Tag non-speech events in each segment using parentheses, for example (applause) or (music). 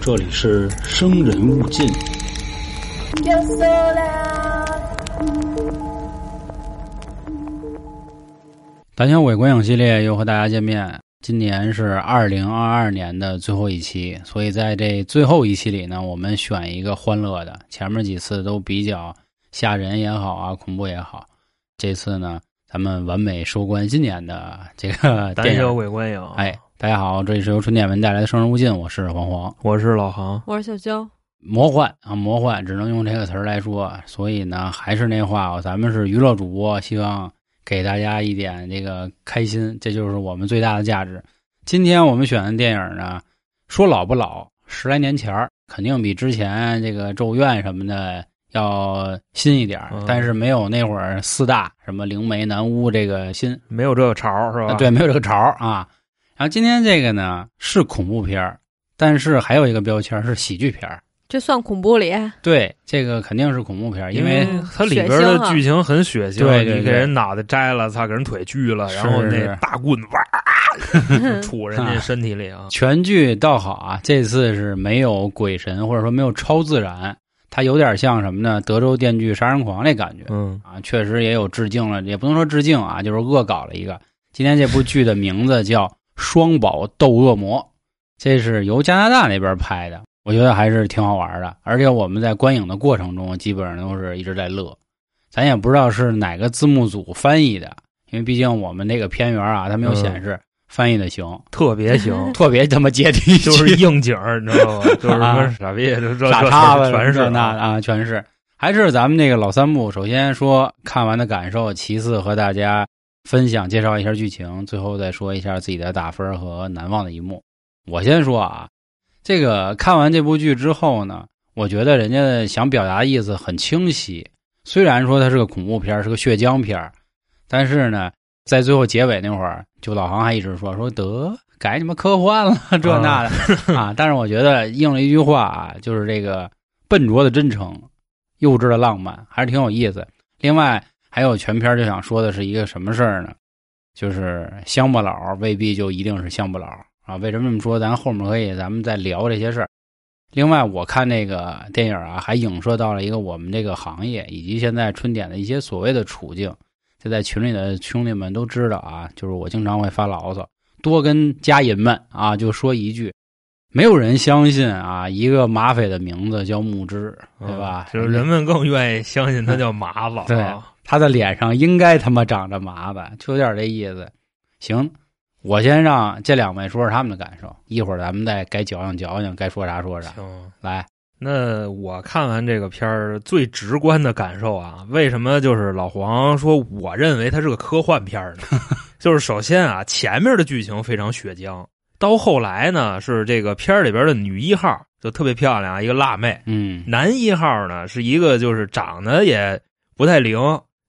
这里是生人勿近。胆小鬼观影系列又和大家见面。今年是二零二二年的最后一期，所以在这最后一期里呢，我们选一个欢乐的。前面几次都比较吓人也好啊，恐怖也好，这次呢，咱们完美收官今年的这个胆小鬼观影。哎，大家好，这里是由春点文带来的《生人勿近》，我是黄黄，我是老杭，我是小娇。魔幻啊，魔幻，只能用这个词儿来说。所以呢，还是那话，咱们是娱乐主播，希望。给大家一点这个开心，这就是我们最大的价值。今天我们选的电影呢，说老不老，十来年前儿肯定比之前这个《咒怨》什么的要新一点儿但是没有那会儿四大什么灵媒、南巫这个新，没有这个潮是吧？对，没有这个潮啊。然后今天这个呢是恐怖片但是还有一个标签是喜剧片这算恐怖里？对，这个肯定是恐怖片，因为它里边的剧情很血腥。对，你给人脑袋摘了，操，给人腿锯了，然后那大棍哇，杵人家 (laughs) 身体里啊。全剧倒好啊，这次是没有鬼神，或者说没有超自然，它有点像什么呢？德州电锯杀人狂那感觉。嗯啊，确实也有致敬了，也不能说致敬啊，就是恶搞了一个。今天这部剧的名字叫《双宝斗恶魔》，这是由加拿大那边拍的。我觉得还是挺好玩的，而且我们在观影的过程中，基本上都是一直在乐。咱也不知道是哪个字幕组翻译的，因为毕竟我们那个片源啊，它没有显示翻译的行，特别行，(laughs) 特别他妈接地气，就是应景你知道吗？(laughs) 就是什么傻逼、傻叉子，全是那啊，全是。还是咱们那个老三部，首先说看完的感受，其次和大家分享介绍一下剧情，最后再说一下自己的打分和难忘的一幕。我先说啊。这个看完这部剧之后呢，我觉得人家想表达的意思很清晰。虽然说它是个恐怖片，是个血浆片但是呢，在最后结尾那会儿，就老航还一直说说得改你妈科幻了这那的啊。但是我觉得应了一句话啊，就是这个笨拙的真诚，幼稚的浪漫，还是挺有意思。另外还有全篇就想说的是一个什么事儿呢？就是乡巴佬未必就一定是乡巴佬。啊，为什么这么说？咱后面可以咱们再聊这些事儿。另外，我看那个电影啊，还影射到了一个我们这个行业以及现在春点的一些所谓的处境。这在群里的兄弟们都知道啊，就是我经常会发牢骚，多跟家人们啊就说一句：没有人相信啊，一个马匪的名字叫木之，对吧？就是人们更愿意相信他叫麻子。对，他的脸上应该他妈长着麻烦，就有点这意思。行。我先让这两位说说他们的感受，一会儿咱们再该矫情矫情，该说啥说啥。行，来，那我看完这个片儿最直观的感受啊，为什么就是老黄说我认为它是个科幻片呢？(laughs) 就是首先啊，前面的剧情非常血浆，到后来呢是这个片儿里边的女一号就特别漂亮，一个辣妹，嗯，男一号呢是一个就是长得也不太灵。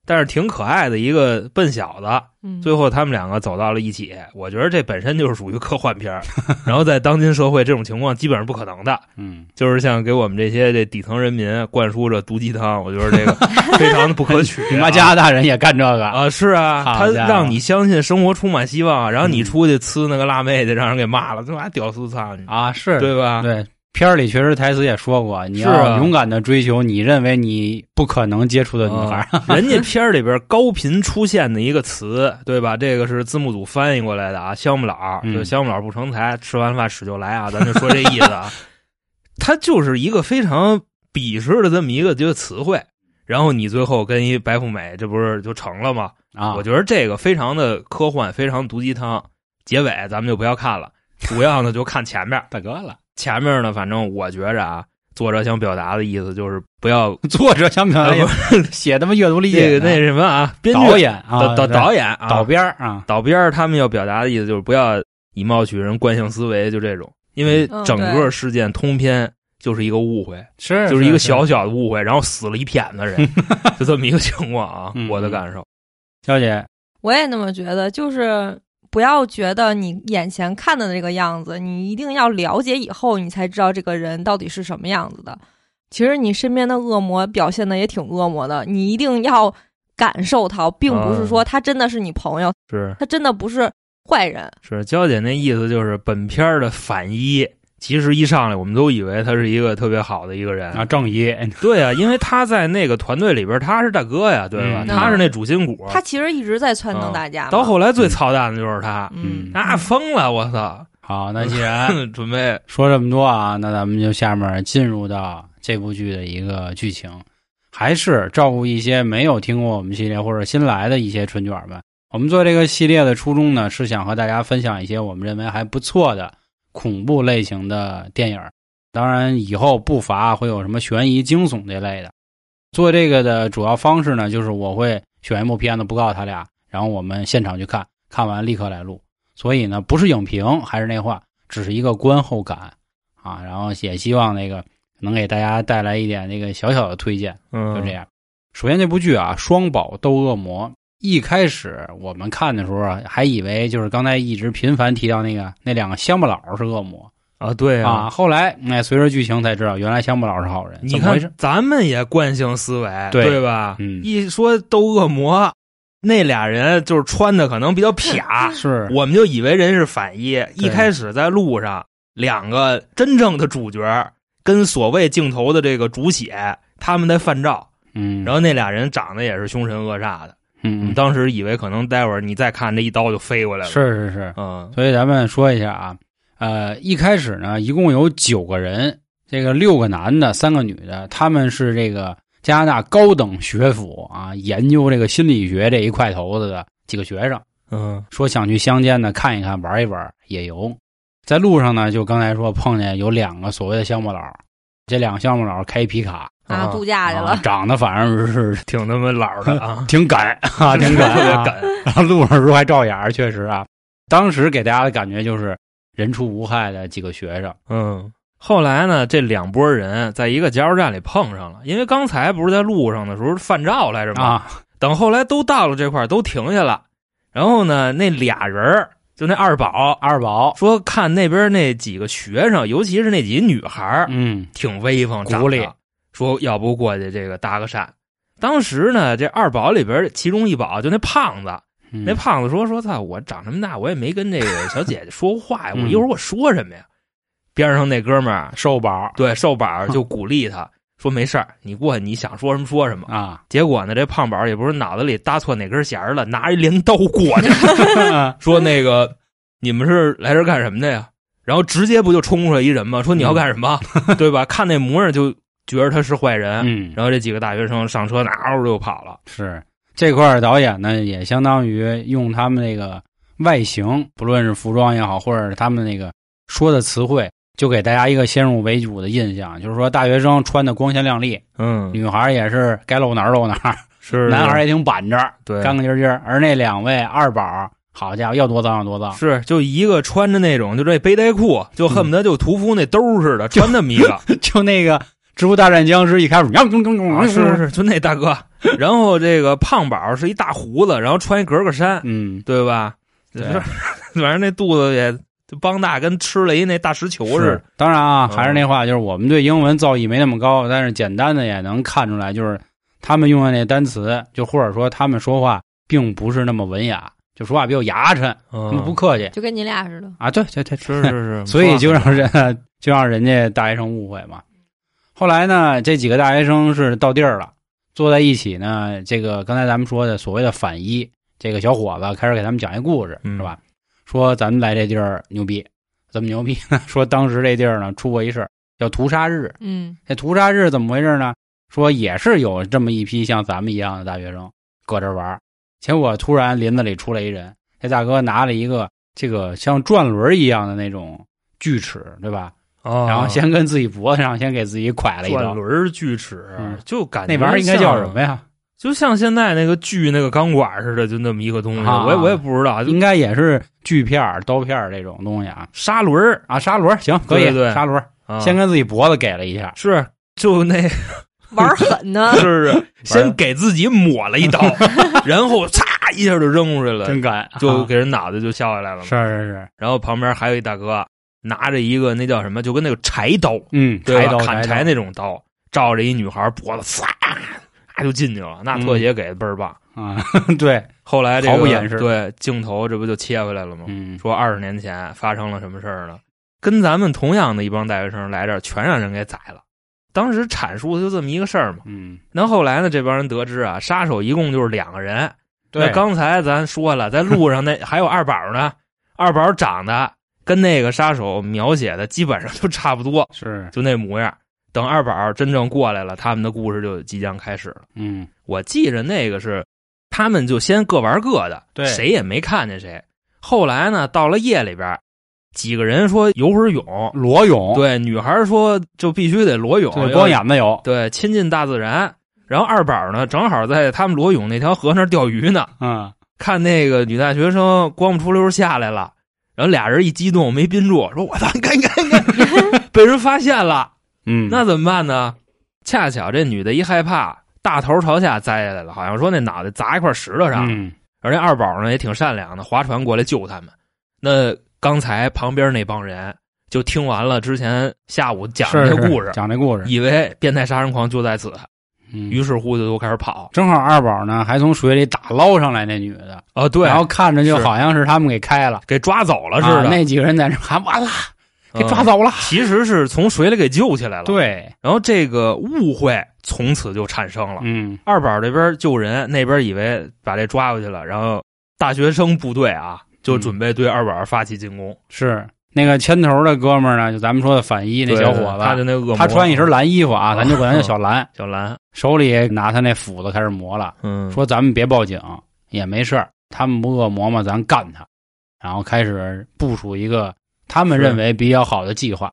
但是挺可爱的一个笨小子，最后他们两个走到了一起。我觉得这本身就是属于科幻片 (laughs) 然后在当今社会，这种情况基本上不可能的。嗯，就是像给我们这些这底层人民灌输着毒鸡汤，我觉得这个 (laughs) 非常的不可取。你妈加拿大人也干这个啊？是啊，他让你相信生活充满希望，然后你出去呲那个辣妹去，让人给骂了，这妈屌丝操你啊？是对吧？对。片儿里确实台词也说过，你要勇敢的追求你认为你不可能接触的女孩。人家片儿里边高频出现的一个词，(laughs) 对吧？这个是字幕组翻译过来的啊，乡巴佬，就乡巴佬不成才，吃完饭屎就来啊，咱就说这意思啊。(laughs) 他就是一个非常鄙视的这么一个个词汇，然后你最后跟一白富美，这不是就成了吗？啊，我觉得这个非常的科幻，非常毒鸡汤。结尾咱们就不要看了，主要呢就看前面，(laughs) 大哥了。前面呢，反正我觉着啊，作者想表达的意思就是不要作者想表达 (laughs) 写他妈阅读理解那什么啊，编导演啊导导演啊。导编啊。导编他们要表达的意思就是不要以貌取人，惯性思维就这种，因为整个事件通篇就是一个误会，是就是一个小小的误会，然后死了一片的人，(laughs) 就这么一个情况啊，我的感受，小姐，我也那么觉得，就是。不要觉得你眼前看的那个样子，你一定要了解以后，你才知道这个人到底是什么样子的。其实你身边的恶魔表现的也挺恶魔的，你一定要感受他，并不是说他真的是你朋友，是他真的不是坏人。是娇姐那意思就是本片的反一其实一上来我们都以为他是一个特别好的一个人啊，正义。(laughs) 对啊，因为他在那个团队里边他是大哥呀，对吧？嗯他是那主心骨。他其实一直在撺掇大家嘛。到后来最操蛋的就是他，嗯，那疯了，我操！好，那既然 (laughs) 准备说这么多啊，那咱们就下面进入到这部剧的一个剧情，还是照顾一些没有听过我们系列或者新来的一些春卷们。我们做这个系列的初衷呢，是想和大家分享一些我们认为还不错的恐怖类型的电影。当然，以后不乏会有什么悬疑、惊悚这类的。做这个的主要方式呢，就是我会选一部片子，不告诉他俩，然后我们现场去看，看完立刻来录。所以呢，不是影评，还是那话，只是一个观后感啊。然后也希望那个能给大家带来一点那个小小的推荐，嗯，就这样。首先这部剧啊，《双宝斗恶魔》，一开始我们看的时候啊，还以为就是刚才一直频繁提到那个那两个乡巴佬是恶魔啊，对啊。后来哎，随着剧情才知道，原来乡巴佬是好人。你看，咱们也惯性思维，对对吧？嗯一说都恶魔，那俩人就是穿的可能比较撇，是我们就以为人是反一。一开始在路上，两个真正的主角跟所谓镜头的这个主写，他们在犯照，嗯，然后那俩人长得也是凶神恶煞的。我嗯。当时以为可能待会儿你再看这一刀就飞过来了。，是是是，嗯。所以咱们说一下啊，呃，一开始呢，一共有九个人，这个六个男的，三个女的，他们是这个加拿大高等学府啊，研究这个心理学这一块头子的几个学生，嗯。说想去乡间呢看一看，玩一玩，野游。在路上呢，就刚才说碰见有两个所谓的乡巴佬，这两个项目老师开皮卡啊，度假去啊了，长得反正是 (laughs) 挺他妈老的啊，(laughs) 挺赶啊，(laughs) 挺赶、特别啊，赶。然后路上时候还照眼儿，确实啊，当时给大家的感觉就是人畜无害的几个学生。嗯，后来呢，这两拨人在一个加油站里碰上了，因为刚才不是在路上的时候犯照来着吗？啊，等后来都到了这块儿，都停下了。然后呢，那俩人儿就那二宝二宝，说，看那边那几个学生，尤其是那几个女孩挺威风，鼓长得励说要不过去这个搭个讪。当时呢，这二宝里边其中一宝就那胖子，嗯那胖子说说操，我长这么大，我也没跟这个小姐姐说话呀，嗯我一会儿我说什么呀？边上那哥们儿瘦宝对瘦宝就鼓励他说没事儿，你过去你想说什么说什么。啊，结果呢，这胖宝也不是脑子里搭错哪根弦了，拿一镰刀过去，(laughs) 说那个你们是来这干什么的呀？然后直接不就冲出来一人吗？说你要干什么，(laughs) 对吧？看那模样就觉得他是坏人。嗯，然后这几个大学生上车，哪嗷就跑了。是这块儿导演呢，也相当于用他们那个外形，不论是服装也好，或者是他们那个说的词汇，就给大家一个先入为主的印象，就是说大学生穿的光鲜亮丽，嗯，女孩也是该露哪儿露哪儿，是男孩也挺板正，对，干干净净。而那两位二宝，好家伙，要多脏有多脏，是就一个穿着那种就这背带裤，就恨不得就屠夫那兜似的，穿那么一个。(laughs) 就那个《植物大战僵尸》一开始，啊是是是，就那大哥。然后这个胖宝是一大胡子，然后穿一格格衫，嗯，对吧？对 (laughs) 反正那肚子也就邦大，跟吃了一那大石球似的。。当然啊，嗯还是那话，就是我们对英文造诣没那么高，但是简单的也能看出来，就是他们用的那单词，就或者说他们说话并不是那么文雅，就说话比较牙碜，嗯，不客气就跟你俩似的。啊。对对对，是是是，(laughs) 所以就让人 (laughs) 就让人家大学生误会嘛。后来呢，这几个大学生是到地儿了，坐在一起呢。这个刚才咱们说的所谓的反一，这个小伙子开始给他们讲一故事，嗯是吧？说咱们来这地儿牛逼，怎么牛逼呢？(laughs) 说当时这地儿呢出过一事儿叫屠杀日。嗯这屠杀日怎么回事呢？说也是有这么一批像咱们一样的大学生搁这玩儿，结果突然林子里出来一人，这大哥拿了一个这个像转轮一样的那种锯齿，对吧？啊，然后先跟自己脖子上先给自己拐了一刀，转轮锯齿嗯，就感觉那玩意儿应该叫什么呀？呀？就像现在那个锯那个钢管似的，就那么一个东西，啊我也我也不知道，应该也是锯片、刀片这种东西啊砂轮啊，砂轮行可以，对对砂轮先跟自己脖子给了一下，是就那 (laughs) 玩狠呢 (laughs) 是，(laughs) 不是先给自己抹了一刀，然后嚓一下就扔出去了，真敢，啊就给人脑袋就削下来了嘛。是是是，然后旁边还有一大哥拿着一个那叫什么，就跟那个柴刀，嗯？柴刀砍柴那种刀，照着一女孩脖子，唰，啊就进去了，那特写给的倍儿棒。啊，(laughs) 对，后来这个毫不掩饰对镜头这不就切回来了吗？嗯说二十年前发生了什么事儿呢？跟咱们同样的一帮大学生来这儿，全让人给宰了。当时阐述的就这么一个事儿嘛。嗯，那后来呢，这帮人得知啊，杀手一共就是两个人。那对，刚才咱说了，在路上那 (laughs) 还有二宝呢，二宝长得跟那个杀手描写的基本上就差不多，是，就那模样。等二宝真正过来了，他们的故事就即将开始了。嗯，我记着那个是，他们就先各玩各的，对谁也没看见谁。后来呢，到了夜里边，几个人说游会儿泳，裸泳，对，女孩说就必须得裸泳，对，光眼子有，对，亲近大自然。然后二宝呢，正好在他们裸泳那条河那钓鱼呢，嗯，看那个女大学生光不出溜下来了，然后俩人一激动没憋住，说：“我操，你看你看你看，被人发现了，嗯，那怎么办呢？”恰巧这女的一害怕，大头朝下栽下来了，好像说那脑袋砸一块石头上，嗯，而那二宝呢也挺善良的，划船过来救他们。那刚才旁边那帮人就听完了之前下午讲是是这故事，讲这故事，以为变态杀人狂就在此，嗯。于是乎就都开始跑。正好二宝呢还从水里打捞上来那女的，哦，对，然后看着就好像是他们给开了，给抓走了似的，啊那几个人在那喊完了，给抓嗯走了，其实是从水里给救起来了。，对，然后这个误会从此就产生了。嗯，二宝这边救人，那边以为把这抓回去了，然后大学生部队啊就准备对二宝发起进攻。是那个牵头的哥们儿呢，就咱们说的反一那小伙子，他就那恶魔，他穿一身蓝衣服啊，啊咱就管他叫小蓝，(laughs) 小蓝，手里拿他那斧子开始磨了，嗯，说咱们别报警也没事儿，他们不恶魔吗，咱干他，然后开始部署一个他们认为比较好的计划，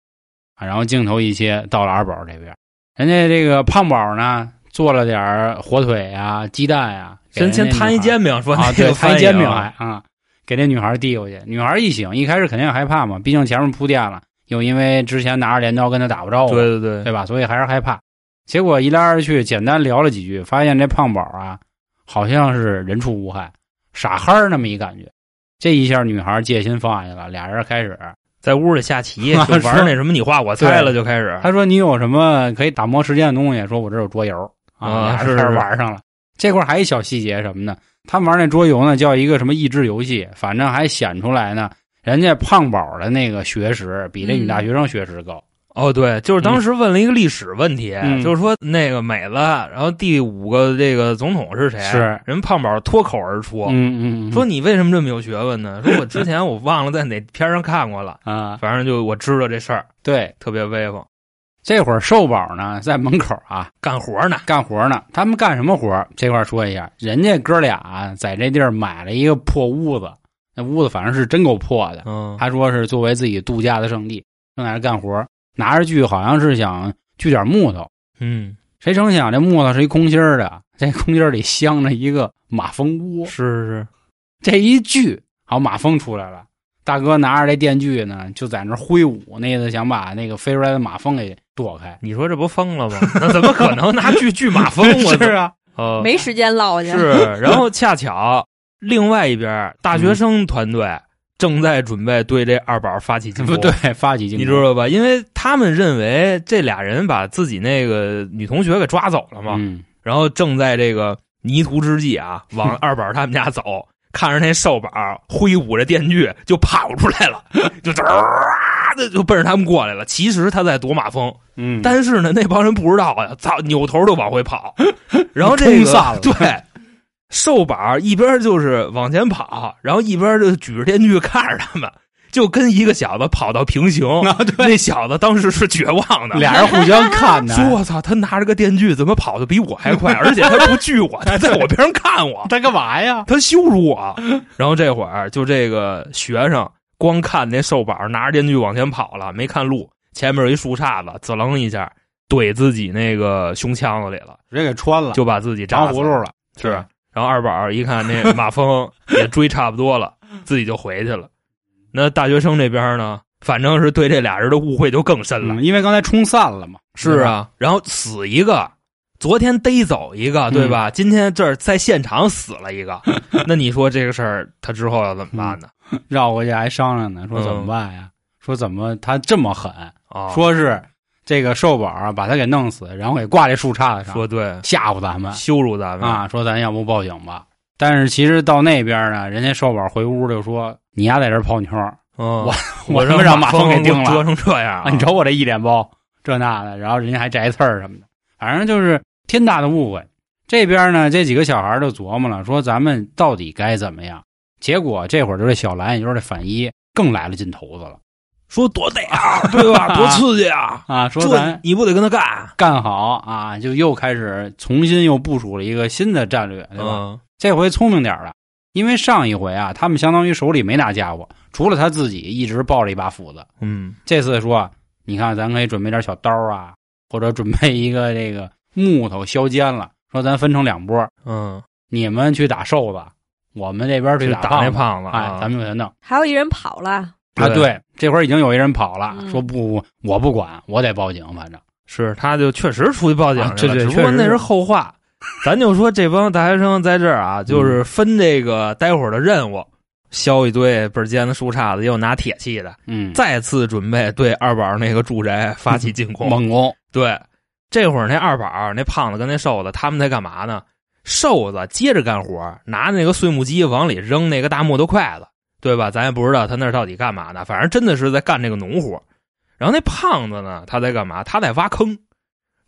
啊，然后镜头一切到了二宝这边，人家这个胖宝呢做了点儿火腿啊、鸡蛋呀，给先先摊一煎饼，说啊，那对，摊一煎饼啊还啊，给这女孩递过去。女孩一醒，一开始肯定害怕嘛，毕竟前面铺垫了，又因为之前拿着镰刀跟他打过招呼，对对对，对吧？所以还是害怕。结果一来二去，简单聊了几句，发现这胖宝啊，好像是人畜无害，傻憨儿那么一感觉。这一下，女孩戒心放下了，俩人开始。在屋里下棋，(laughs) 啊就玩那什么你画我猜了，就开始。他说：“你有什么可以打磨时间的东西？”说：“我这有桌游啊。是是玩上了。这块还有一小细节什么呢？他们玩那桌游呢，叫一个什么益智游戏，反正还显出来呢。人家胖宝的那个学识比这女大学生学识高。哦，对，就是当时问了一个历史问题，嗯就是说那个美子，然后第五个这个总统是谁？是人胖宝脱口而出，嗯嗯嗯，说你为什么这么有学问呢？说我之前我忘了在哪片上看过了，啊，反正就我知道这事儿，对，特别威风，这会儿瘦宝呢在门口啊 (laughs) 干活呢。干活呢。他们干什么活？这块儿说一下，人家哥俩在这地儿买了一个破屋子，那屋子反正是真够破的。嗯，他说是作为自己度假的圣地，正在那干活，拿着锯好像是想锯点木头，嗯，谁成想这木头是一空心儿的，这空心儿里镶着一个马蜂窝，是是，这一锯，好马蜂出来了。大哥拿着这电锯呢，就在那儿挥舞，那意思想把那个飞出来的马蜂给躲开。你说这不疯了吗？那怎么可能拿锯锯马蜂？(laughs) 我是啊，呃，没时间唠去。是，然后恰巧另外一边大学生团队正在准备对这二宝发起进攻，对，发起进攻，你知道吧？因为他们认为这俩人把自己那个女同学给抓走了嘛，嗯，然后正在这个迷途之际啊，往 (laughs) 二宝他们家走，看着那瘦宝挥舞着电锯就跑出来了，(laughs) 就嗖啊的就奔着他们过来了。其实他在躲马蜂，嗯，但是呢，那帮人不知道呀，操，扭头就往回跑，然后这个对。瘦宝一边就是往前跑，然后一边就举着电锯看着他们，就跟一个小子跑到平行。啊，对，那小子当时是绝望的，俩人互相看 (laughs) 呢，说：“我操，他拿着个电锯，怎么跑的比我还快？而且他不锯我，他在我边上看我，(laughs) 他干嘛呀？他羞辱我。”然后这会儿就这个学生光看那瘦宝拿着电锯往前跑了，没看路，前面有一树杈子，滋楞一下怼自己那个胸腔子里了，直接给穿了，就把自己扎糊涂了。是。然后二宝一看那马蜂也追差不多了，自己就回去了。那大学生这边呢，反正是对这俩人的误会就更深了。嗯，因为刚才冲散了嘛。是啊，然后死一个，昨天逮走一个，对吧？今天这儿在现场死了一个，(laughs) 那你说这个事儿他之后要怎么办呢？绕过去还商量呢，说怎么办呀？说怎么他这么狠？啊，说是这个瘦宝啊把他给弄死，然后给挂这树杈子上，说对，吓唬咱们羞辱咱们啊，说咱要不报警吧。但是其实到那边呢，人家瘦宝回屋就说：“你丫在这泡妞，嗯，我我他妈让马蜂给叮了，折成这样、啊！你瞅我这一脸包，这那的，然后人家还摘刺儿什么的，反正就是天大的误会。这边呢，这几个小孩就琢磨了，说咱们到底该怎么样？结果这会儿就这小兰，也就是这反一，更来了劲头子了，说多得啊，(laughs) 对吧？多刺激啊！啊，说咱你不得跟他干干好啊，就又开始重新又部署了一个新的战略，对吧？嗯、这回聪明点了，因为上一回啊，他们相当于手里没拿家伙，除了他自己一直抱着一把斧子。嗯，这次说，你看咱可以准备点小刀啊，或者准备一个这个木头削尖了，说咱分成两拨，嗯，你们去打瘦子，我们这边去打胖那胖子，哎，咱们就给他弄。还有一人跑了啊，对，这会儿已经有一人跑了，嗯。说不，我不管，我得报警，反正。是他就确实出去报警去了，啊对对只不过那是后话。咱就说这帮大学生在这儿啊，就是分这个待会儿的任务，削一堆倍儿尖的树杈子，又拿铁器的，嗯，再次准备对二宝那个住宅发起进攻。(laughs) 猛攻，对，这会儿那二宝、那胖子跟那瘦子他们在干嘛呢？瘦子接着干活，拿那个碎木机往里扔那个大木头筷子，对吧？咱也不知道他那到底干嘛呢，反正真的是在干这个农活。然后那胖子呢，他在干嘛？他在挖坑，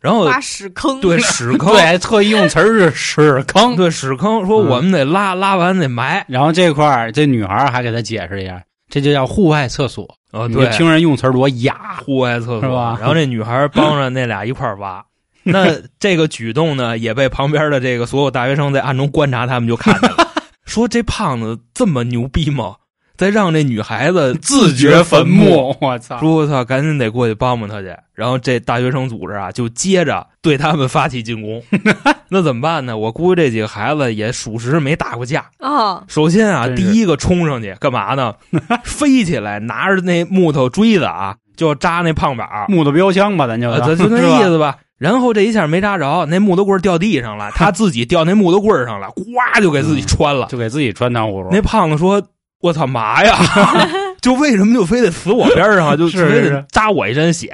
然后挖屎坑，对屎 (laughs) 坑，对，特意用词儿是屎坑。对屎坑，说嗯我们得拉，拉完得埋。然后这块儿，这女孩还给他解释一下，这就叫户外厕所。哦，你对，听人用词儿多雅，户外厕所是吧然后这女孩帮着那俩一块儿挖。(laughs) 那这个举动呢，也被旁边的这个所有大学生在暗中观察，他们就看见了，(laughs) 说这胖子这么牛逼吗？在让这女孩子 (laughs) 自掘坟墓。，我操！说我操，赶紧得过去帮帮他去。然后这大学生组织啊，就接着对他们发起进攻。(laughs) 那怎么办呢？我估计这几个孩子也属实没打过架。啊，首先啊，第一个冲上去干嘛呢？(laughs) 飞起来，拿着那木头锥子啊，就扎那胖板。木头标枪吧，咱就就那意思吧。然后这一下没扎着，那木头棍儿掉地上了，他自己掉那木头棍儿上了，呱就给自己穿了。就给自己穿糖葫芦。那胖子说：“我操嘛呀！(laughs) 就为什么就非得死我边上啊？就 (laughs) 是非得是扎我一身血。”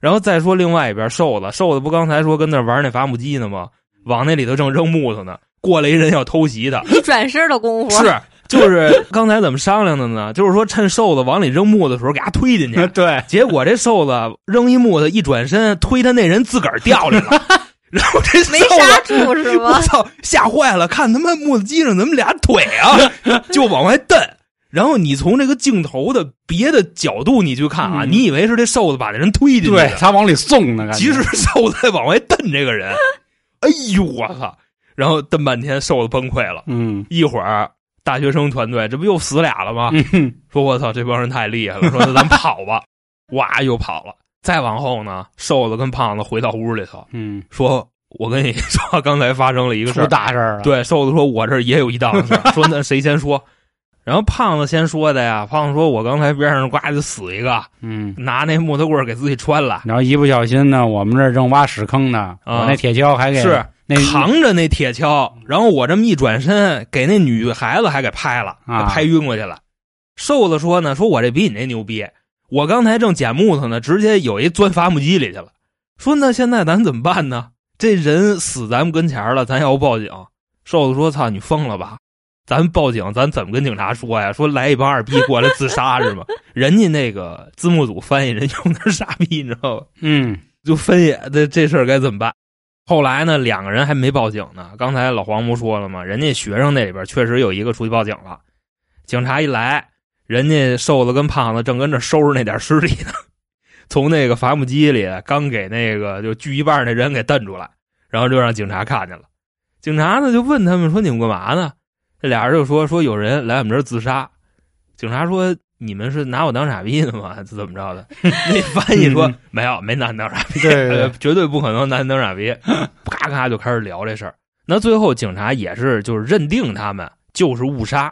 然后再说另外一边瘦子，瘦子不刚才说跟那玩那伐木机呢吗？往那里头正扔木头呢，过来一人要偷袭他，(laughs) 一转身的功夫，是就是刚才怎么商量的呢？就是说趁瘦子往里扔木头的时候给他推进去，对，结果这瘦子扔一木头，一转身推他那人自个儿掉里了，然后这没瘦刹子。住是吗？我操！吓坏了，看他妈木子机上怎么俩腿啊，(laughs) 就往外蹬。然后你从这个镜头的别的角度你去看啊，嗯你以为是这瘦子把这人推进去对的，他往里送呢，其实瘦子在往外蹬这个人。(laughs) 哎呦我操！然后蹬半天，瘦子崩溃了。嗯一会儿大学生团队这不又死俩了吗？嗯，说我操，这帮人太厉害了，说那咱跑吧，(laughs) 哇，又跑了。再往后呢，瘦子跟胖子回到屋里头，嗯，说：“我跟你 (laughs) 说，刚才发生了一个事出儿。大事儿了。，对，瘦子说：“我这也有一档事儿。(laughs) ”说：“那谁先说？”然后胖子先说的呀。胖子说：“我刚才边上呱就死一个，嗯，拿那木头棍儿给自己穿了，然后一不小心呢，我们这儿正挖屎坑呢，我那铁锹还给是那扛着那铁锹，然后我这么一转身，给那女孩子还给拍了，啊给拍晕过去了。瘦子说呢，说我这比你那牛逼，我刚才正捡木头呢，直接有一钻伐木机里去了。说那现在咱怎么办呢？这人死咱们跟前儿了，咱要不报警？瘦子说：“操，你疯了吧？咱报警，咱怎么跟警察说呀？说来一帮二逼过来自杀是吗？(laughs) 人家那个字幕组翻译人用的是傻逼，你知道吧？嗯就分析这这事儿该怎么办。后来呢，两个人还没报警呢。刚才老黄不说了吗？人家学生那里边确实有一个出去报警了。警察一来，人家瘦子跟胖子正跟这收拾那点尸体呢，(laughs) 从那个伐木机里刚给那个就锯一半那人给蹬出来，然后就让警察看见了。警察呢就问他们说：“你们干嘛呢？”这俩人就说：“说有人来我们这儿自杀。”警察说：“你们是拿我当傻逼呢吗？怎么着的？” (laughs) 那翻译说：“没有，没拿你当傻逼。”对对呃，(laughs) 绝对不可能拿你当傻逼，咔咔就开始聊这事儿。那最后警察也是就是认定他们就是误杀。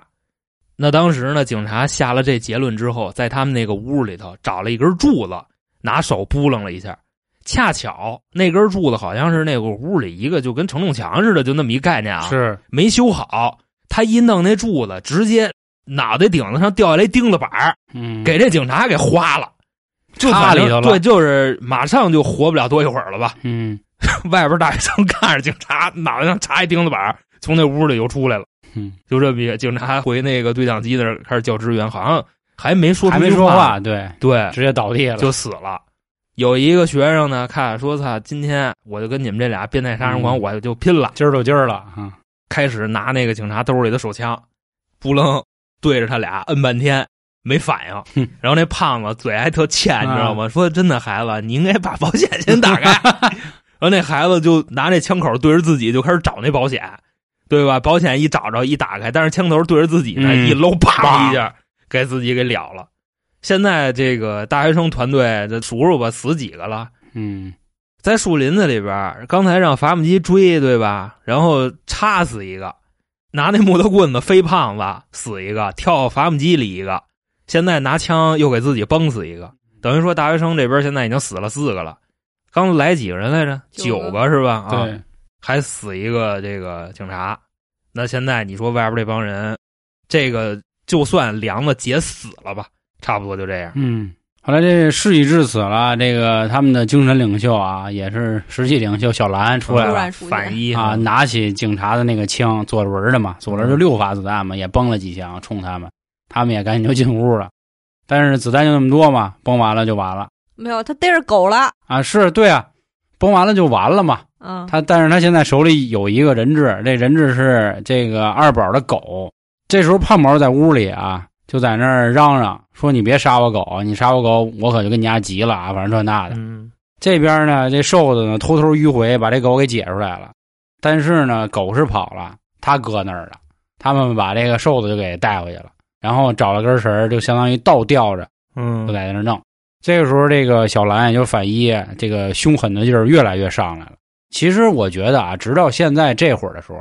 那当时呢，警察下了这结论之后，在他们那个屋里头找了一根柱子，拿手拨楞了一下，恰巧那根柱子好像是那个屋里一个就跟承重墙似的，就那么一概念啊，是没修好。他一弄那柱子，直接脑袋顶子上掉下来一钉子板儿嗯给这警察给花了，就插里头了对，就是马上就活不了多一会儿了吧。嗯 (laughs) 外边大学生看着警察脑袋上插一钉子板儿，从那屋里又出来了。嗯 (laughs) 就这么一个警察回那个对讲机那儿开始叫支援，好像还没说还没说话，对对，直接倒地了，就死了。有一个学生呢，看说他，今天我就跟你们这俩变态杀人狂，我就拼了，今儿就今儿了，嗯，开始拿那个警察兜里的手枪，扑棱对着他俩摁半天没反应，然后那胖子嘴还特欠，你知道吗？说真的，孩子，你应该把保险先打开。(laughs) 然后那孩子就拿那枪口对着自己，就开始找那保险，对吧？保险一找着一打开，但是枪头对着自己呢，一搂啪一下给自己给了了。现在这个大学生团队，这数数吧，死几个了？嗯，在树林子里边，刚才让伐木机追，对吧？然后插死一个，拿那木头棍子飞胖子死一个，跳伐木机里一个，现在拿枪又给自己崩死一个，等于说大学生这边现在已经死了四个了。刚来几个人来着？九个是吧？啊，还死一个这个警察。那现在你说外边这帮人，这个就算梁子结死了吧？差不多就这样。嗯，后来这事已至此了，这个他们的精神领袖啊，也是实际领袖小兰出来了，反一啊，拿起警察的那个枪，左轮的嘛，左轮就六发子弹嘛，也崩了几枪冲他们，他们也赶紧就进屋了。但是子弹就那么多嘛，崩完了就完了。没有，他逮着狗了啊！是对啊，崩完了就完了嘛。嗯，他但是他现在手里有一个人质，这人质是这个二宝的狗。这时候胖毛在屋里啊。就在那儿嚷嚷说：“你别杀我狗，你杀我狗，我可就跟你家急了啊！反正这那的。”这边呢，这瘦子呢偷偷迂回把这狗给解出来了，但是呢，狗是跑了，他搁那儿了。他们把这个瘦子就给带回去了，然后找了根绳就相当于倒吊着，嗯，就在那儿弄。这个时候，这个小兰也就反一，这个凶狠的劲儿越来越上来了。其实我觉得啊，直到现在这会儿的时候，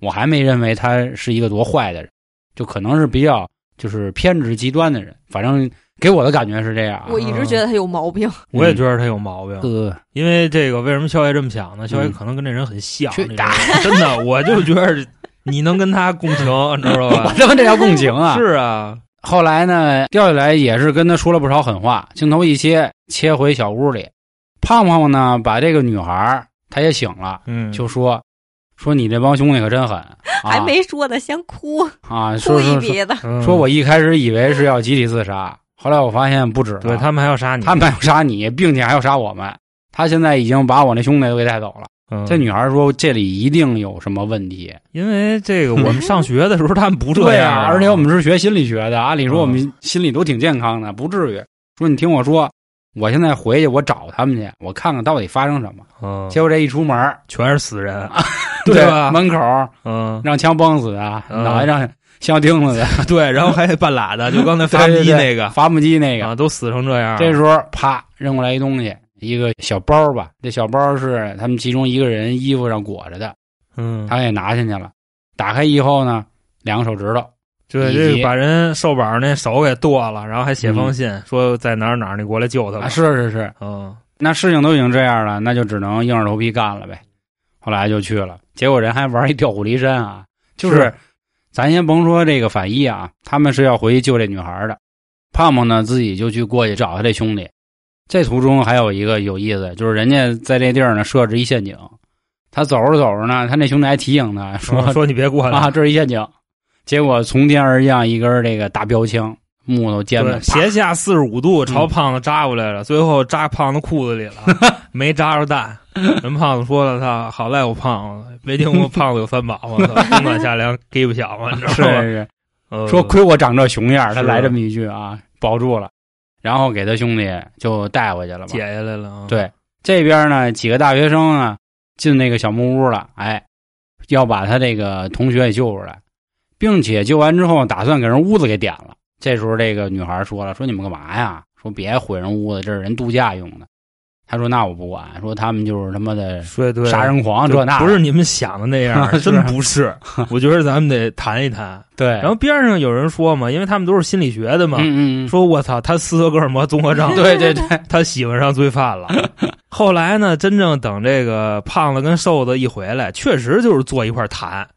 我还没认为他是一个多坏的人，就可能是比较。就是偏执极端的人，反正给我的感觉是这样。我一直觉得他有毛病，(laughs) 我也觉得他有毛病。对，因为这个，为什么肖爷这么想呢？肖爷可能跟这人很像。真的，我就觉得你能跟他共情，你知道吧？(laughs) 我他妈这叫共情啊！(laughs) 是啊。后来呢，掉下来也是跟他说了不少狠话。镜头一切，切回小屋里，胖胖呢把这个女孩他也醒了，嗯，就说。说你这帮兄弟可真狠，还没说呢，先哭啊！哭一鼻子。说我一开始以为是要集体自杀，后来我发现不止，对他们还要杀你，他们还要杀你，并且还要杀我们。他现在已经把我那兄弟都给带走了。这女孩说这里一定有什么问题，因为这个我们上学的时候他们不这样，而且我们是学心理学的，按理说我们心理都挺健康的，不至于。说你听我说。我现在回去，我找他们去，我看看到底发生什么。嗯，结果这一出门，全是死人，(laughs) 对吧？门口，嗯，让枪崩死的，脑袋让镶钉子的，(laughs) 对，然后还半拉的，就刚才伐木机那个，伐木机那个，都死成这样。这时候，啪，扔过来一东西，一个小包吧。这小包是他们其中一个人衣服上裹着的，嗯，他也拿进去了。打开以后呢，两个手指头。对，这把人瘦宝那手给剁了，然后还写封信说在哪儿哪儿，你过来救他吧。是是是，嗯，那事情都已经这样了，那就只能硬着头皮干了呗。后来就去了，结果人还玩一调虎离山啊，就是咱先甭说这个反义啊，他们是要回去救这女孩的。胖胖呢自己就去过去找他这兄弟。这途中还有一个有意思，就是人家在这地儿呢设置一陷阱，他走着走着呢，他那兄弟还提醒他说说你别过来啊，这是一陷阱。结果从天而降一根这个大标枪，木头尖的，斜下四十五度朝胖子扎过来了，最后扎胖子裤子里了，(laughs) 没扎着蛋。人胖子说了：“他好赖我胖子，没听过胖子有三宝吗？冬暖夏凉，给不小吗？”是是，说亏我长这熊样他来这么一句啊，保住了，然后给他兄弟就带回去了，解下来了。对，这边呢几个大学生呢进那个小木屋了，哎，要把他这个同学给救出来。并且救完之后，打算给人屋子给点了。这时候，这个女孩说了：“说你们干嘛呀？说别毁人屋子，这是人度假用的。”他说：“那我不管。说他们就是他妈的杀人狂，这那不是你们想的那样，(laughs) 真不是。(laughs) 我觉得咱们得谈一谈。(laughs) 对。然后边上有人说嘛，因为他们都是心理学的嘛，嗯嗯说我操，他斯德哥尔摩综合症，对对对，他喜欢上罪犯了。后来呢，真正等这个胖子跟瘦子一回来，确实就是坐一块谈。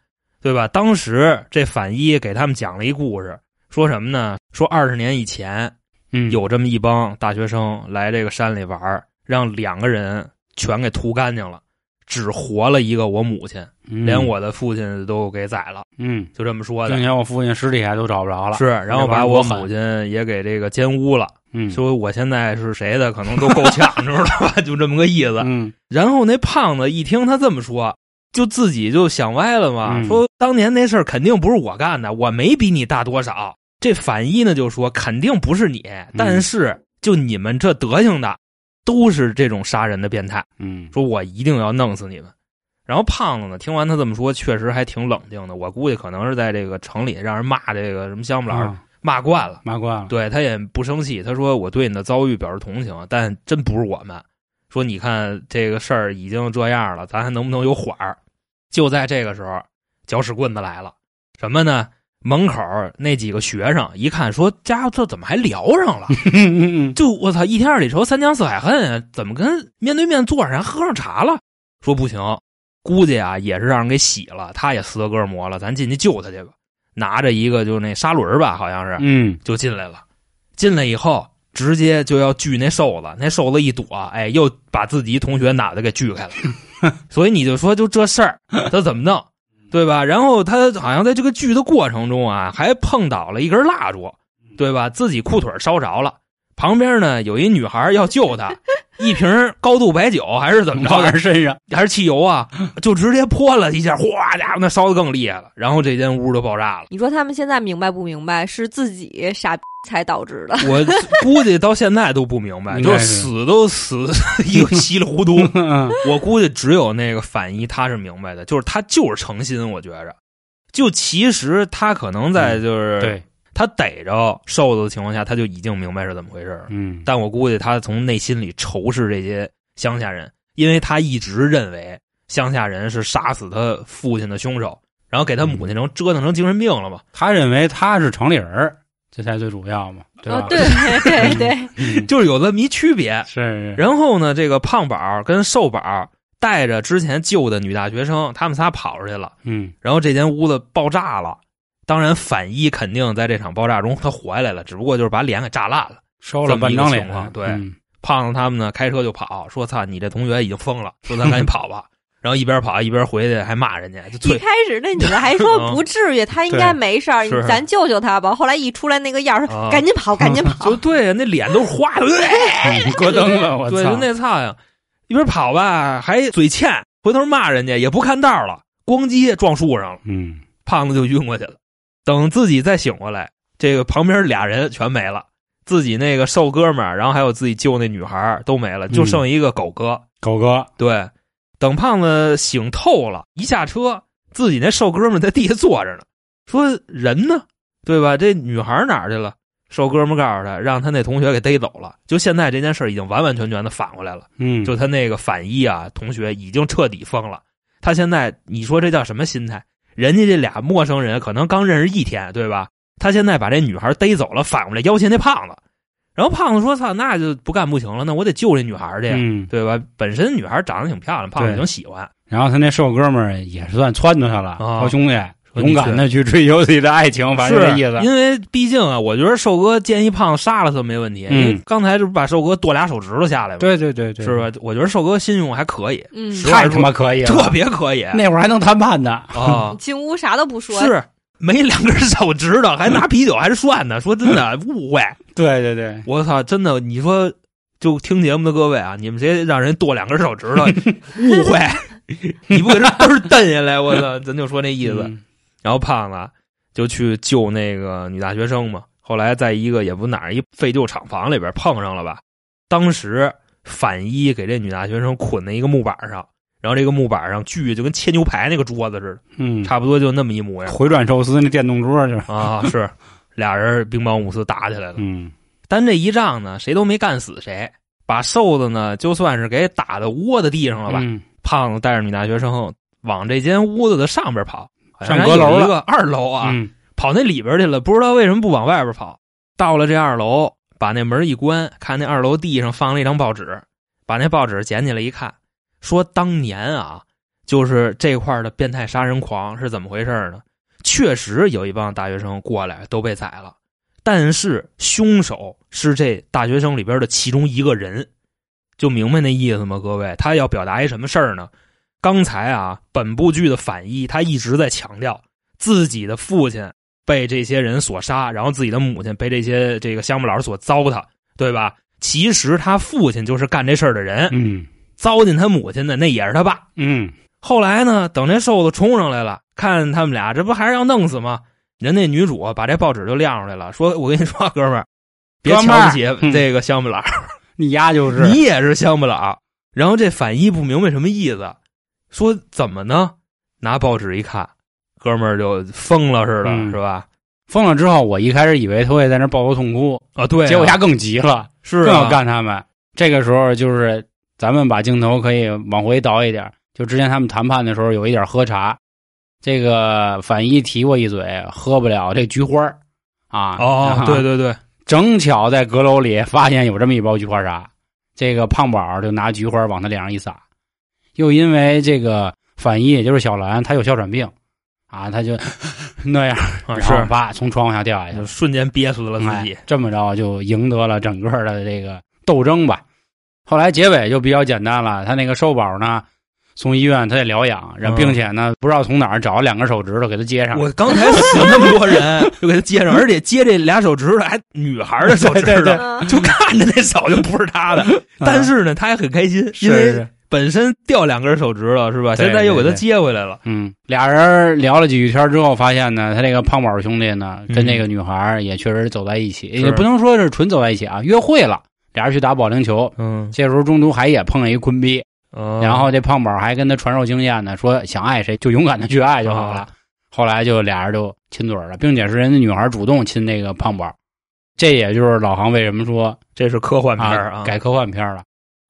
对吧？当时这反一给他们讲了一故事，说什么呢？说二十年以前，嗯，有这么一帮大学生来这个山里玩，让两个人全给屠干净了，只活了一个我母亲，嗯连我的父亲都给宰了，嗯，就这么说的并。且我父亲尸体还都找不着了。是，然后把我母亲也给这个奸污了，嗯，说我现在是谁的，可能都够呛，(laughs) 知道吧？就这么个意思。嗯然后那胖子一听他这么说，就自己就想歪了嘛，嗯说当年那事儿肯定不是我干的，我没比你大多少。这反一呢就说肯定不是你，嗯但是就你们这德行的，都是这种杀人的变态，嗯说我一定要弄死你们。然后胖子呢，听完他这么说，确实还挺冷静的。我估计可能是在这个城里让人骂这个什么乡巴佬、啊骂惯了，骂惯了。对他也不生气。他说：“我对你的遭遇表示同情，但真不是我们。说你看这个事儿已经这样了，咱还能不能有缓儿？”就在这个时候，搅屎棍子来了，什么呢？门口那几个学生一看，说：“家伙，这怎么还聊上了？(laughs) 就我操，一天二里愁，三江四海恨啊，怎么跟面对面坐上人喝上茶了？”说不行，估计啊也是让人给洗了，他也斯德哥尔摩了，咱进去救他去吧。拿着一个就那砂轮吧，好像是，嗯就进来了。进来以后，直接就要锯那瘦子，那瘦子一躲，哎，又把自己同学脑袋给锯开了。(laughs) 所以你就说，就这事儿，他怎么弄，对吧？然后他好像在这个锯的过程中啊，还碰倒了一根蜡烛，对吧？自己裤腿烧着了。旁边呢有一女孩要救他，(laughs) 一瓶高度白酒还是怎么往着，在身上。还是汽油啊，就直接泼了一下，哗家伙，那烧的更厉害了。然后这间屋就爆炸了。你说他们现在明白不明白？是自己傻才导致的。我估计到现在都不明白，就是死都死一个稀里糊涂。(laughs) 嗯我估计只有那个反一他是明白的，就是他就是诚心。我觉着，就其实他可能在就是、对，他逮着瘦子的情况下，他就已经明白是怎么回事了。嗯但我估计他从内心里仇视这些乡下人，因为他一直认为乡下人是杀死他父亲的凶手，然后给他母亲成折腾成精神病了嘛。他认为他是城里人，这才最主要嘛，对吧？哦，对对对，嗯 (laughs) 就是有这么一区别。是，然后呢，这个胖宝跟瘦宝带着之前救的女大学生，他们仨跑出去了。嗯然后这间屋子爆炸了。当然，反一肯定在这场爆炸中他活下来了，只不过就是把脸给炸烂了。烧了半张脸这么一个情况，对嗯胖子他们呢开车就跑，说：“操，你这同学已经疯了，说咱赶紧跑吧。”然后一边跑一边回去还骂人家，就一开始那女的还说不至于，她应该没事儿，咱救救她吧。后来一出来那个样儿，说啊赶紧跑，赶紧跑就。对呀，那脸都是花的，(laughs) 你咯噔了，我对，就！那操呀，一边跑吧还嘴欠，回头骂人家也不看道了，咣叽撞树上了。嗯胖子就晕过去了。等自己再醒过来，这个旁边俩人全没了，自己那个瘦哥们儿，然后还有自己救那女孩儿都没了，就剩一个狗哥。狗哥，对，等胖子醒透了，一下车，自己那瘦哥们儿在地下坐着呢，说人呢？对吧？这女孩哪儿去了？瘦哥们儿告诉他，让他那同学给逮走了。就现在这件事儿已经完完全全的反过来了。嗯，就他那个反一啊，同学已经彻底疯了。他现在你说这叫什么心态？人家这俩陌生人可能刚认识一天，对吧？他现在把这女孩逮走了，反过来要挟那胖子。然后胖子说：“操，那就不干不行了，那我得救这女孩去，嗯，对吧？本身女孩长得挺漂亮，胖子挺喜欢。然后他那瘦哥们儿也算撺掇他了，啊好兄弟，勇敢的去追求自己的爱情，反正是这意思。因为毕竟啊，我觉得瘦哥见一胖子杀了他没问题，嗯因为刚才这不把瘦哥剁俩手指头下来吗？对对对对，是？吧？我觉得瘦哥信用还可以，嗯，太他妈可以了，特别可以那会儿还能谈判呢。啊。(laughs) 进屋啥都不说，是没两根手指头，还拿啤酒还是涮呢。(laughs) 说真的，误会。对对对，我操，真的，你说就听节目的各位啊，你们谁让人剁两根手指头，(laughs) 误会？你不给人嘚儿蹬下来，我操，咱就说那意思。嗯然后胖子就去救那个女大学生嘛。后来在一个也不哪儿一废旧厂房里边碰上了吧。当时反一给这女大学生捆在一个木板上，然后这个木板上锯就跟切牛排那个桌子似的，嗯，差不多就那么一模样回转寿司那电动桌就是，啊。是俩人乒乓五四打起来了。嗯但这一仗呢，谁都没干死谁，把瘦子呢就算是给打的窝在地上了吧。嗯胖子带着女大学生往这间屋子的上边跑，上阁楼了有一个二楼啊，嗯跑那里边去了，不知道为什么不往外边跑。到了这二楼，把那门一关，看那二楼地上放了一张报纸，把那报纸捡起来一看，说当年啊，就是这块的变态杀人狂是怎么回事呢？确实有一帮大学生过来都被宰了，但是凶手是这大学生里边的其中一个人，就明白那意思吗？各位，他要表达一什么事儿呢？刚才啊，本部剧的反一他一直在强调自己的父亲被这些人所杀，然后自己的母亲被这些这个乡巴佬所糟蹋，对吧？其实他父亲就是干这事儿的人，嗯，糟践他母亲的那也是他爸。嗯，后来呢，等这瘦子冲上来了，看他们俩，这不还是要弄死吗？人那女主把这报纸就亮出来了，说：“我跟你说，哥们儿，(laughs) 别瞧不起这个乡巴佬，(laughs) 你丫就是你也是乡巴佬。”然后这反一不明白什么意思，说：“怎么呢？”拿报纸一看，哥们儿就疯了似的，是吧？疯了之后，我一开始以为他会在那抱头痛哭啊，对，结果他更急了，是更要干他们。这个时候就是咱们把镜头可以往回倒一点，就之前他们谈判的时候有一点喝茶。这个反一提过一嘴，喝不了这菊花啊！哦，对对对，(laughs) 正巧在阁楼里发现有这么一包菊花茶，这个胖宝就拿菊花往他脸上一撒，又因为这个反一也就是小兰，她有哮喘病啊，她就 (laughs) 那样，然后啪？从窗户下掉下去，瞬间憋死了自己。这么着就赢得了整个的这个斗争吧。后来结尾就比较简单了，他那个瘦宝呢？从医院他得疗养，然后并且呢，不知道从哪儿找了两根手指头给他接上。我刚才死那么多人，(laughs) 就给他接上，而且接这俩手指头还女孩的手指头，(laughs) 就看着那手就不是他的。但是呢，他还很开心，因为本身掉两根手指了是吧？现在又给他接回来了。嗯，俩人聊了几句天之后，发现呢，他这个胖宝兄弟呢，跟那个女孩也确实走在一起，也不能说是纯走在一起啊，约会了，俩人去打保龄球。嗯，这时候中途还也碰了一坤逼。嗯然后这胖宝还跟他传授经验呢，说想爱谁就勇敢的去爱就好了。后来就俩人就亲嘴了，并且是人家女孩主动亲那个胖宝。这也就是老航为什么说这是科幻片啊，改科幻片了。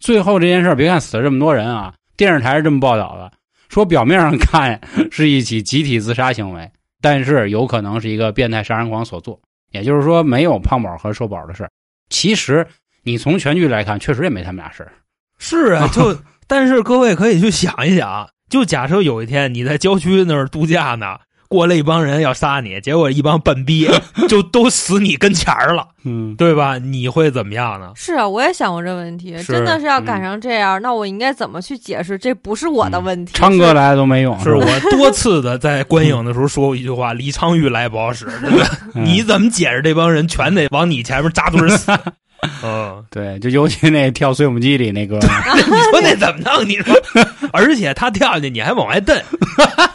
最后这件事别看死了这么多人啊，电视台是这么报道的，说表面上看是一起集体自杀行为，但是有可能是一个变态杀人狂所做。也就是说，没有胖宝和瘦宝的事其实你从全局来看，确实也没他们俩事是啊，(laughs) 就。但是各位可以去想一想，就假设有一天你在郊区那儿度假呢，过来一帮人要杀你，结果一帮笨逼 (laughs) 就都死你跟前儿了，嗯，对吧？你会怎么样呢？是啊，我也想过这问题，真的是要赶上这样，那我应该怎么去解释？这不是我的问题，昌哥来都没用。是我多次的在观影的时候说 (laughs) 过一句话：李昌钰来不好使，你怎么解释？这帮人全得往你前面扎堆死。(laughs) 嗯，对，就尤其那跳碎木机里那个，(laughs) 你说那怎么弄？你说，(laughs) 而且他跳下去，你还往外蹬，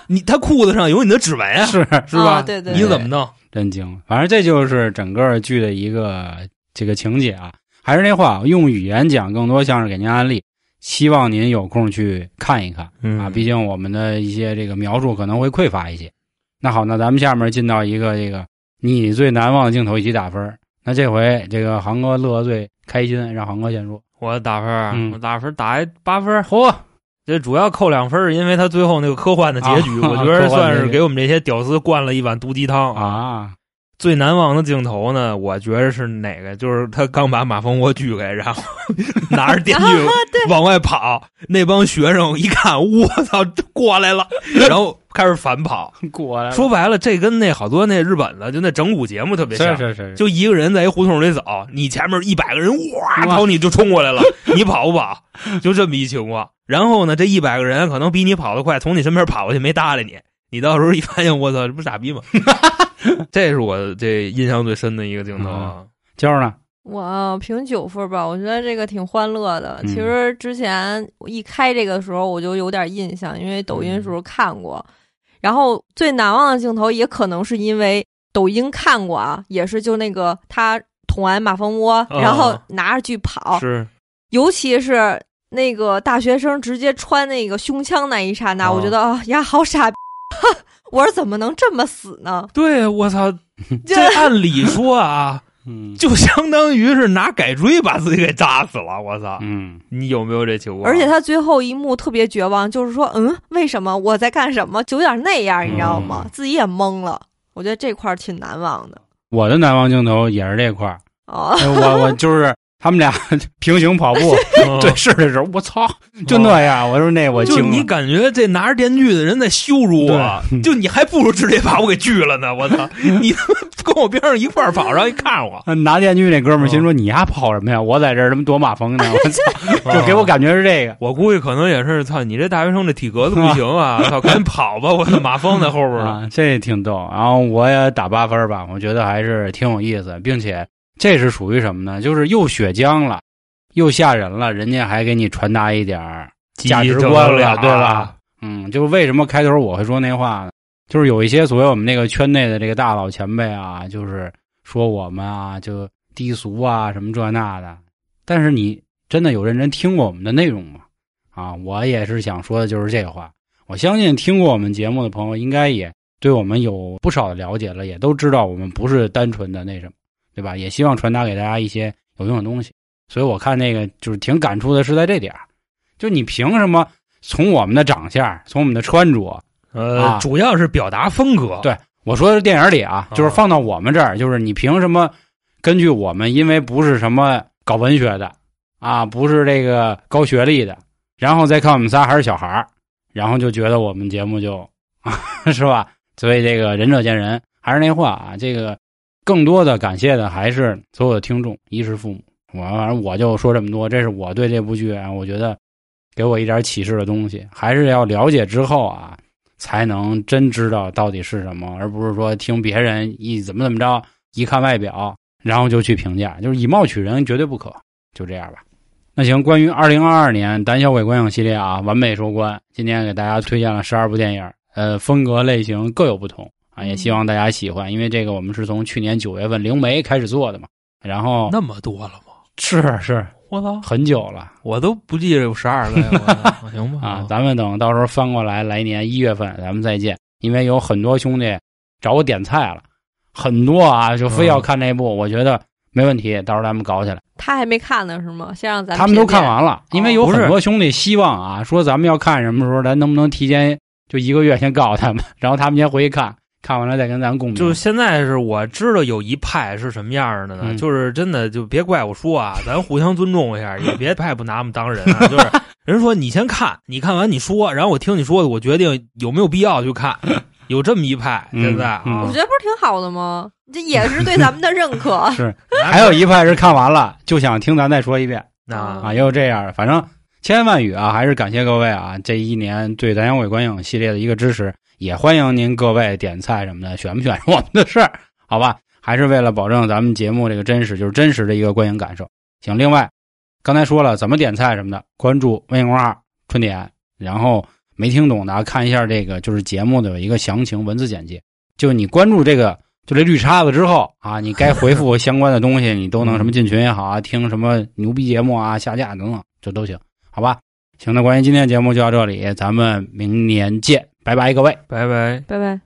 你他裤子上有你的指纹啊，是是吧？对对，你怎么弄？真精！反正这就是整个剧的一个这个情节啊。还是那话，用语言讲更多像是给您安利，希望您有空去看一看啊。毕竟我们的一些这个描述可能会匮乏一些。那好，那咱们下面进到一个这个你最难忘的镜头一起打分。那这回这个航哥乐最开心，让航哥先说。我打分，我打分打一八分。嚯，这主要扣两分，是因为他最后那个科幻的结局，我觉得 (laughs) 算是给我们这些屌丝灌了一碗毒鸡汤啊。(laughs) 最难忘的镜头呢，我觉得是哪个？就是他刚把马蜂窝锯开，然后 (laughs) 拿着电锯往外跑，那帮学生一看，我操，过来了，然后开始反跑。(laughs) 过来，说白了，这跟那好多那日本的就那整蛊节目特别像，是是是，就一个人在一胡同里走，你前面一百个人哇朝你就冲过来了，(laughs) 你跑不跑？就这么一情况。然后呢，这一百个人可能比你跑得快，从你身边跑过去没搭理你，你到时候一发现，我操，这不傻逼吗？(laughs) 这是我这印象最深的一个镜头啊！就是呢，我评九分吧，我觉得这个挺欢乐的。其实之前一开这个时候我就有点印象，因为抖音时候看过。然后最难忘的镜头也可能是因为抖音看过啊，也是就那个他捅完马蜂窝，然后拿着去跑，是，尤其是那个大学生直接穿那个胸腔那一刹那，我觉得啊呀好傻。我说怎么能这么死呢？对，我操！(laughs) 这按理说啊，就相当于是拿改锥把自己给扎死了。我操！嗯，你有没有这情况？而且他最后一幕特别绝望，就是说，嗯，为什么我在干什么？就有点那样，你知道吗？自己也懵了。我觉得这块儿挺难忘的。我的难忘镜头也是这块儿。哦，我我就是。他们俩 (laughs) 平行跑步 (laughs) 对视的时候，我操，就那样。我说那我就你感觉这拿着电锯的人在羞辱我，(laughs) 就你还不如直接把我给锯了呢。我操，你他妈跟我边上一块跑，然后一看我拿电锯那哥们儿心说你丫跑什么呀？我在这儿他妈躲马蜂呢。我操，就给我感觉是这个。我估计可能也是操你这大学生这体格子不行啊！操，赶紧跑吧！我操，马蜂在后边啊，这挺逗。然后我也打八分吧，我觉得还是挺有意思，并且。这是属于什么呢？就是又血浆了，又吓人了，人家还给你传达一点价值观了，对吧？嗯，就是为什么开头我会说那话呢？就是有一些所谓我们那个圈内的这个大佬前辈啊，就是说我们啊就低俗啊什么这那的。但是你真的有认真听过我们的内容吗？啊，我也是想说的就是这个话。我相信听过我们节目的朋友，应该也对我们有不少的了解了，也都知道我们不是单纯的那什么。对吧？也希望传达给大家一些有用的东西，所以我看那个就是挺感触的，是在这点儿就你凭什么从我们的长相，从我们的穿着，呃，主要是表达风格。对我说的是电影里啊，就是放到我们这儿，就是你凭什么根据我们，因为不是什么搞文学的啊，不是这个高学历的，然后再看我们仨还是小孩儿然后就觉得我们节目就，(laughs) 啊是吧？所以这个仁者见仁，还是那话啊，这个。更多的感谢的还是所有的听众，衣食父母。我反正我就说这么多，这是我对这部剧啊，我觉得给我一点启示的东西。还是要了解之后啊，才能真知道到底是什么，而不是说听别人一怎么怎么着，一看外表，然后就去评价，就是以貌取人，绝对不可。就这样吧。那行，关于二零二二年胆小鬼观影系列啊，完美收官。今天给大家推荐了十二部电影，呃，风格类型各有不同。啊，也希望大家喜欢，因为这个我们是从去年九月份灵媒开始做的嘛，然后那么多了吗？是是，我操，很久了，我都不记得有十二个，(laughs) 行吧？啊，咱们等到时候翻过来，来年一月份咱们再见，因为有很多兄弟找我点菜了，很多啊，就非要看那部，我觉得没问题，到时候咱们搞起来。他还没看呢是吗？先让咱他们都看完了，因为有很多兄弟希望啊，说咱们要看什么时候，咱能不能提前就一个月先告诉他们，然后他们先回去看。看完了再跟咱共鸣。就是现在是我知道有一派是什么样的呢？就是真的就别怪我说啊，咱互相尊重一下，(laughs) 也别太不拿我们当人啊。就是 (laughs) 人说你先看，你看完你说，然后我听你说的，我决定有没有必要去看。(laughs) 有这么一派，现在啊，我觉得不是挺好的吗？这也是对咱们的认可。是，还有一派是看完了就想听咱再说一遍啊啊，也有这样的。反正千言万语啊，还是感谢各位啊，这一年对《咱阳鬼观影》系列的一个支持。也欢迎您各位点菜什么的，选不选是我们的事儿，好吧？还是为了保证咱们节目这个真实，就是真实的一个观影感受。行，另外刚才说了怎么点菜什么的，关注微信公号“春点”，然后没听懂的看一下这个就是节目的一个详情文字简介。就你关注这个就这绿叉子之后啊，你该回复相关的东西，你都能什么进群也好啊，听什么牛逼节目啊，下架等等，这都行，好吧？行，那关于今天节目就到这里，咱们明年见。拜拜，各位，拜拜，拜拜。